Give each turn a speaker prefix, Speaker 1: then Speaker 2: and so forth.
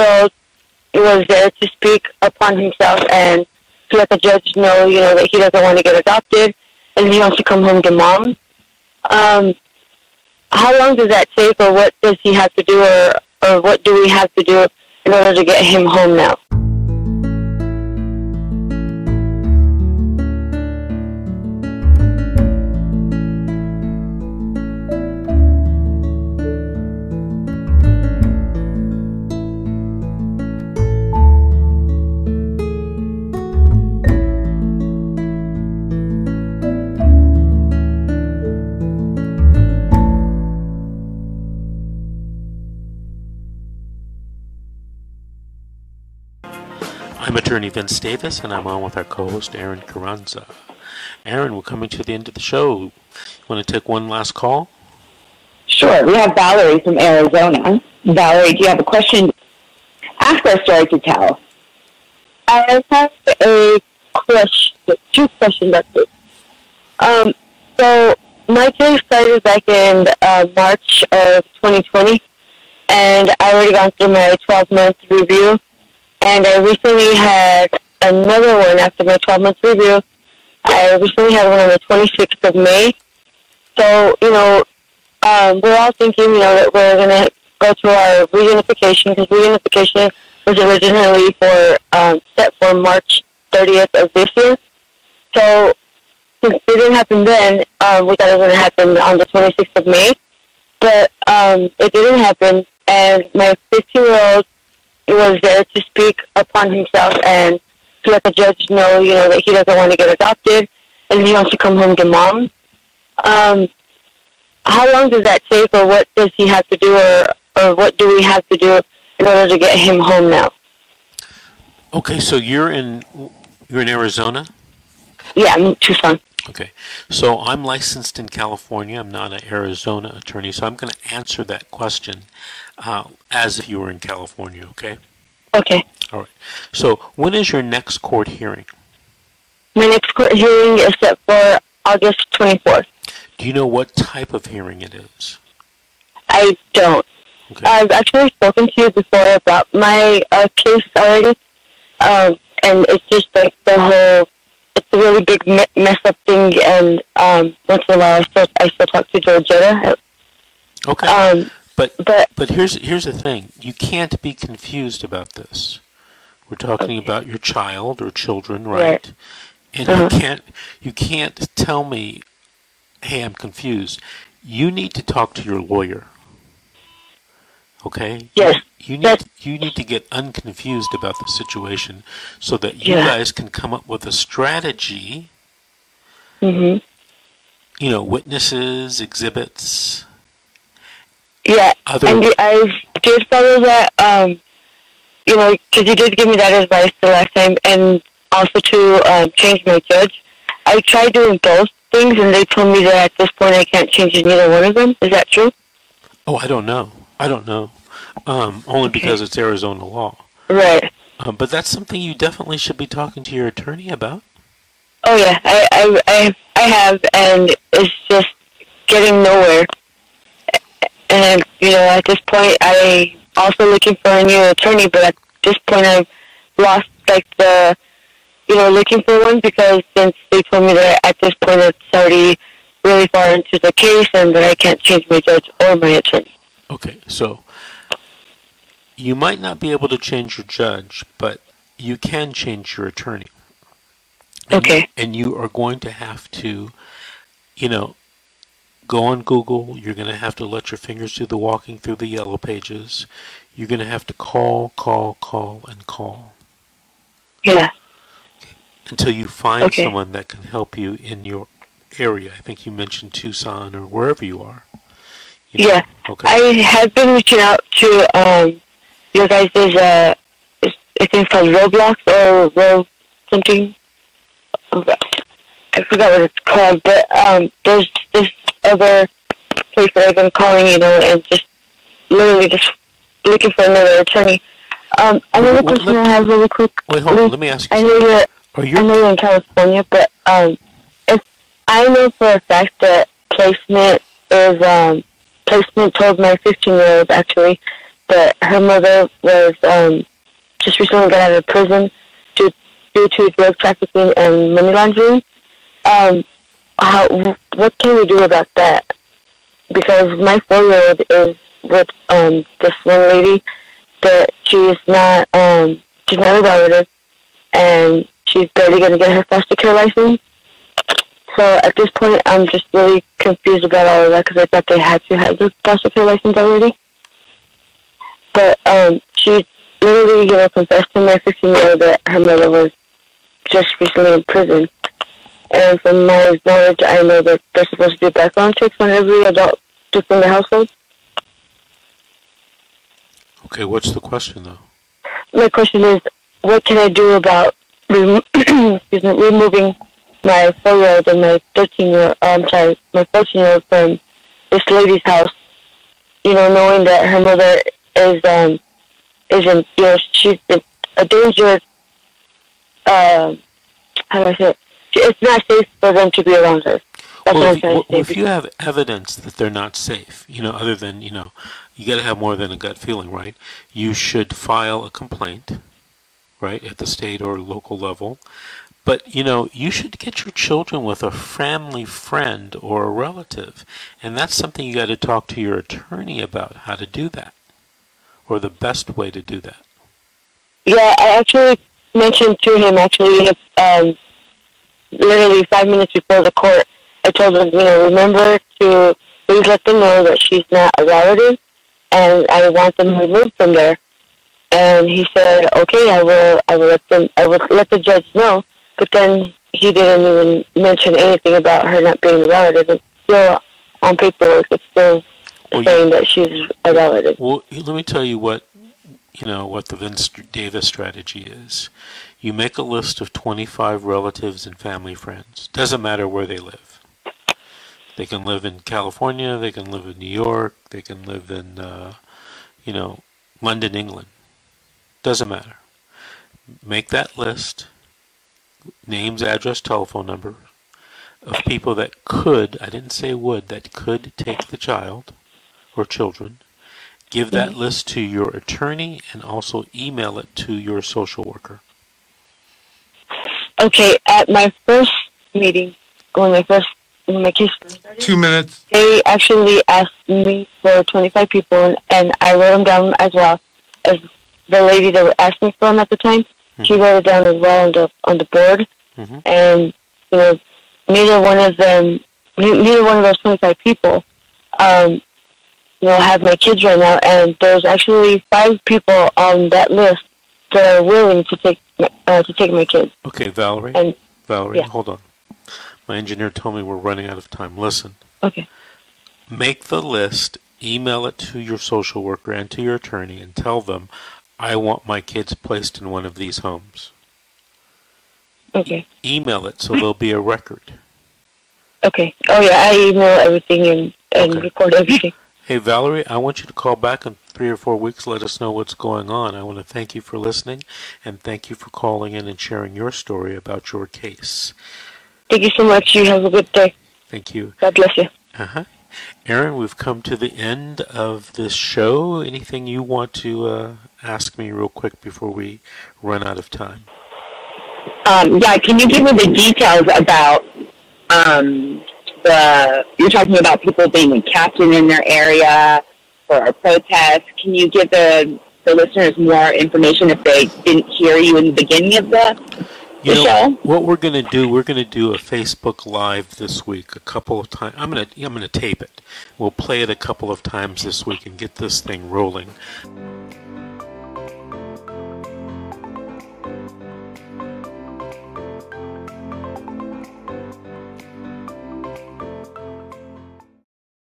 Speaker 1: 15-year-old was there to speak upon himself and to let the judge know, you know, that he doesn't want to get adopted and he wants to come home to mom. Um, how long does that take, or what does he have to do, or or what do we have to do in order to get him home now?
Speaker 2: I'm attorney Vince Davis, and I'm on with our co-host Aaron Carranza. Aaron, we're coming to the end of the show. You want to take one last call?
Speaker 3: Sure. We have Valerie from Arizona. Valerie, do you have a question? Ask our story to tell.
Speaker 1: I have a question, two questions actually. Um, so my case started back in uh, March of 2020, and I already gone through my 12-month review, and I recently had another one after my 12-month review. I recently had one on the 26th of May. So, you know, um, we're all thinking, you know, that we're going to go through our reunification because reunification was originally for um, set for March 30th of this year. So since it didn't happen then, um, we thought it was going to happen on the 26th of May. But um, it didn't happen, and my 15-year-old was there to speak upon himself and to let the judge know, you know, that he doesn't want to get adopted and he wants to come home to mom. Um, how long does that take, or what does he have to do, or or what do we have to do in order to get him home now?
Speaker 2: Okay, so you're in you're in Arizona.
Speaker 1: Yeah, I'm in Tucson.
Speaker 2: Okay, so I'm licensed in California. I'm not an Arizona attorney, so I'm going to answer that question uh, as if you were in California. Okay.
Speaker 1: Okay.
Speaker 2: All right. So when is your next court hearing?
Speaker 1: My next court hearing is set for August 24th.
Speaker 2: Do you know what type of hearing it is?
Speaker 1: I don't.
Speaker 2: Okay.
Speaker 1: I've actually spoken to you before about my uh, case already, um, and it's just like the whole. It's a really big me- mess up thing, and um, once in a while I still I still talk to Georgetta.
Speaker 2: Okay.
Speaker 1: Um,
Speaker 2: but
Speaker 1: but
Speaker 2: but here's here's the thing. You can't be confused about this. We're talking
Speaker 1: Okay.
Speaker 2: about your child or children, right?
Speaker 1: Right.
Speaker 2: And
Speaker 1: Uh-huh.
Speaker 2: you can't you can't tell me, "Hey, I'm confused." You need to talk to your lawyer. Okay?
Speaker 1: Yes,
Speaker 2: You need you need to get unconfused about the situation so that you
Speaker 1: Yeah.
Speaker 2: guys can come up with a strategy,
Speaker 1: Mm-hmm.
Speaker 2: you know, witnesses, exhibits,
Speaker 1: yeah,
Speaker 2: other
Speaker 1: and I did follow that. Um, you know, because you did give me that advice the last time, and also to um, change my judge. I tried doing both things, and they told me that at this point I can't change neither one of them. Is that true?
Speaker 2: Oh, I don't know. I don't know. Um, only
Speaker 1: Okay.
Speaker 2: because it's Arizona law.
Speaker 1: Right.
Speaker 2: Um, but that's something you definitely should be talking to your attorney about.
Speaker 1: Oh yeah, I I I, I have, and it's just getting nowhere. And you know, at this point, I also looking for a new attorney, but at this point, I've lost like the, you know, looking for one because since they told me that at this point it's already really far into the case and that I can't change my judge or my attorney.
Speaker 2: Okay, so you might not be able to change your judge, but you can change your attorney. And
Speaker 1: Okay.
Speaker 2: And you are going to have to, you know, go on Google. You're going to have to let your fingers do the walking through the yellow pages. You're going to have to call, call, call, and call
Speaker 1: Yeah.
Speaker 2: until you find
Speaker 1: Okay.
Speaker 2: someone that can help you in your area. I think you mentioned Tucson or wherever you are. You know?
Speaker 1: Yeah.
Speaker 2: Okay.
Speaker 1: I have been reaching out to um your guys' There's is- I think it's called Roblox or Ro something. I forgot what it's called, but um there's this other place that I've been calling, you know, and just literally just looking for another attorney. Um another question
Speaker 2: let-
Speaker 1: I have really quick.
Speaker 2: Wait, hold on. Let me ask you.
Speaker 1: I know you're
Speaker 2: Are
Speaker 1: I know you're in California, but um, if I know for a fact that placement is um, placement told my 15 year old actually that her mother was um, just recently got out of prison due, due to drug trafficking and money laundering. Um, how, what can we do about that? Because my four-year-old is with um, this one lady that she's not um, she's not a relative, and she's barely going to get her foster care license. So at this point, I'm just really confused about all of that because I thought they had to have the foster care license already. But um, she literally, you know, confessed to my 15 year old that her mother was just recently in prison. And from my knowledge, I know that they're supposed to do background checks on every adult just in the household.
Speaker 2: Okay, what's the question though?
Speaker 1: My question is, what can I do about remo- excuse me, removing my four-year-old and my 13-year, I'm sorry, my 14-year-old from this lady's house? You know, knowing that her mother is um isn't you know she's a, a danger. Uh, how do I say it? It's not safe for them to be around her. That's
Speaker 2: well, if, well, if you have evidence that they're not safe, you know, other than you know, you got to have more than a gut feeling, right? You should file a complaint, right, at the state or local level. But you know, you should get your children with a family friend or a relative, and that's something you got to talk to your attorney about how to do that, or the best way to do that.
Speaker 1: Yeah, I actually mentioned to him actually, um, literally five minutes before the court. I told them, you know, remember to please let them know that she's not a relative, and I want them removed from there. And he said, okay, I will, I will let them, I will let the judge know. But then he didn't even mention anything about her not being a relative. It's still on paperwork. It's still
Speaker 2: Well, you-
Speaker 1: saying that she's a relative.
Speaker 2: Well, let me tell you what you know what the Vince Davis strategy is. You make a list of 25 relatives and family friends. Doesn't matter where they live. They can live in California. They can live in New York. They can live in, uh, you know, London, England. Doesn't matter. Make that list. Names, address, telephone number of people that could, I didn't say would, that could take the child or children. Give that list to your attorney and also email it to your social worker.
Speaker 1: Okay, at my first meeting, when my first when my case started,
Speaker 4: Two minutes.
Speaker 1: they actually asked me for 25 people, and, and I wrote them down as well as the lady that asked me for them at the time. She wrote it down as well on the on the board,
Speaker 2: Mhm.
Speaker 1: and you know, neither one of them, neither one of those 25 people, um, you know, have my kids right now, and there's actually five people on that list that are willing to take my, uh, to take my kids.
Speaker 2: Okay, Valerie.
Speaker 1: And
Speaker 2: Valerie,
Speaker 1: yeah.
Speaker 2: hold on. My engineer told me we're running out of time. Listen.
Speaker 1: okay,
Speaker 2: Make the list, email it to your social worker and to your attorney, and tell them, I want my kids placed in one of these homes.
Speaker 1: okay,
Speaker 2: Email it so there'll be a record.
Speaker 1: okay. Oh yeah, I email everything and and
Speaker 2: Okay.
Speaker 1: record everything.
Speaker 2: Hey, Valerie, I want you to call back in three or four weeks. Let us know what's going on. I want to thank you for listening and thank you for calling in and sharing your story about your case.
Speaker 1: Thank you so much. You have a good day.
Speaker 2: Thank you.
Speaker 1: God bless you.
Speaker 2: Uh-huh. Aaron, we've come to the end of this show. Anything you want to uh, ask me real quick before we run out of time?
Speaker 3: Um, yeah, can you give me the details about um, the? You're talking about people being a captain in their area for a protest. Can you give the the listeners more information if they didn't hear you in the beginning of the?
Speaker 2: You know what we're going to do? We're going to do a Facebook Live this week a couple of times. I'm going to I'm going to tape it. We'll play it a couple of times this week and get this thing rolling.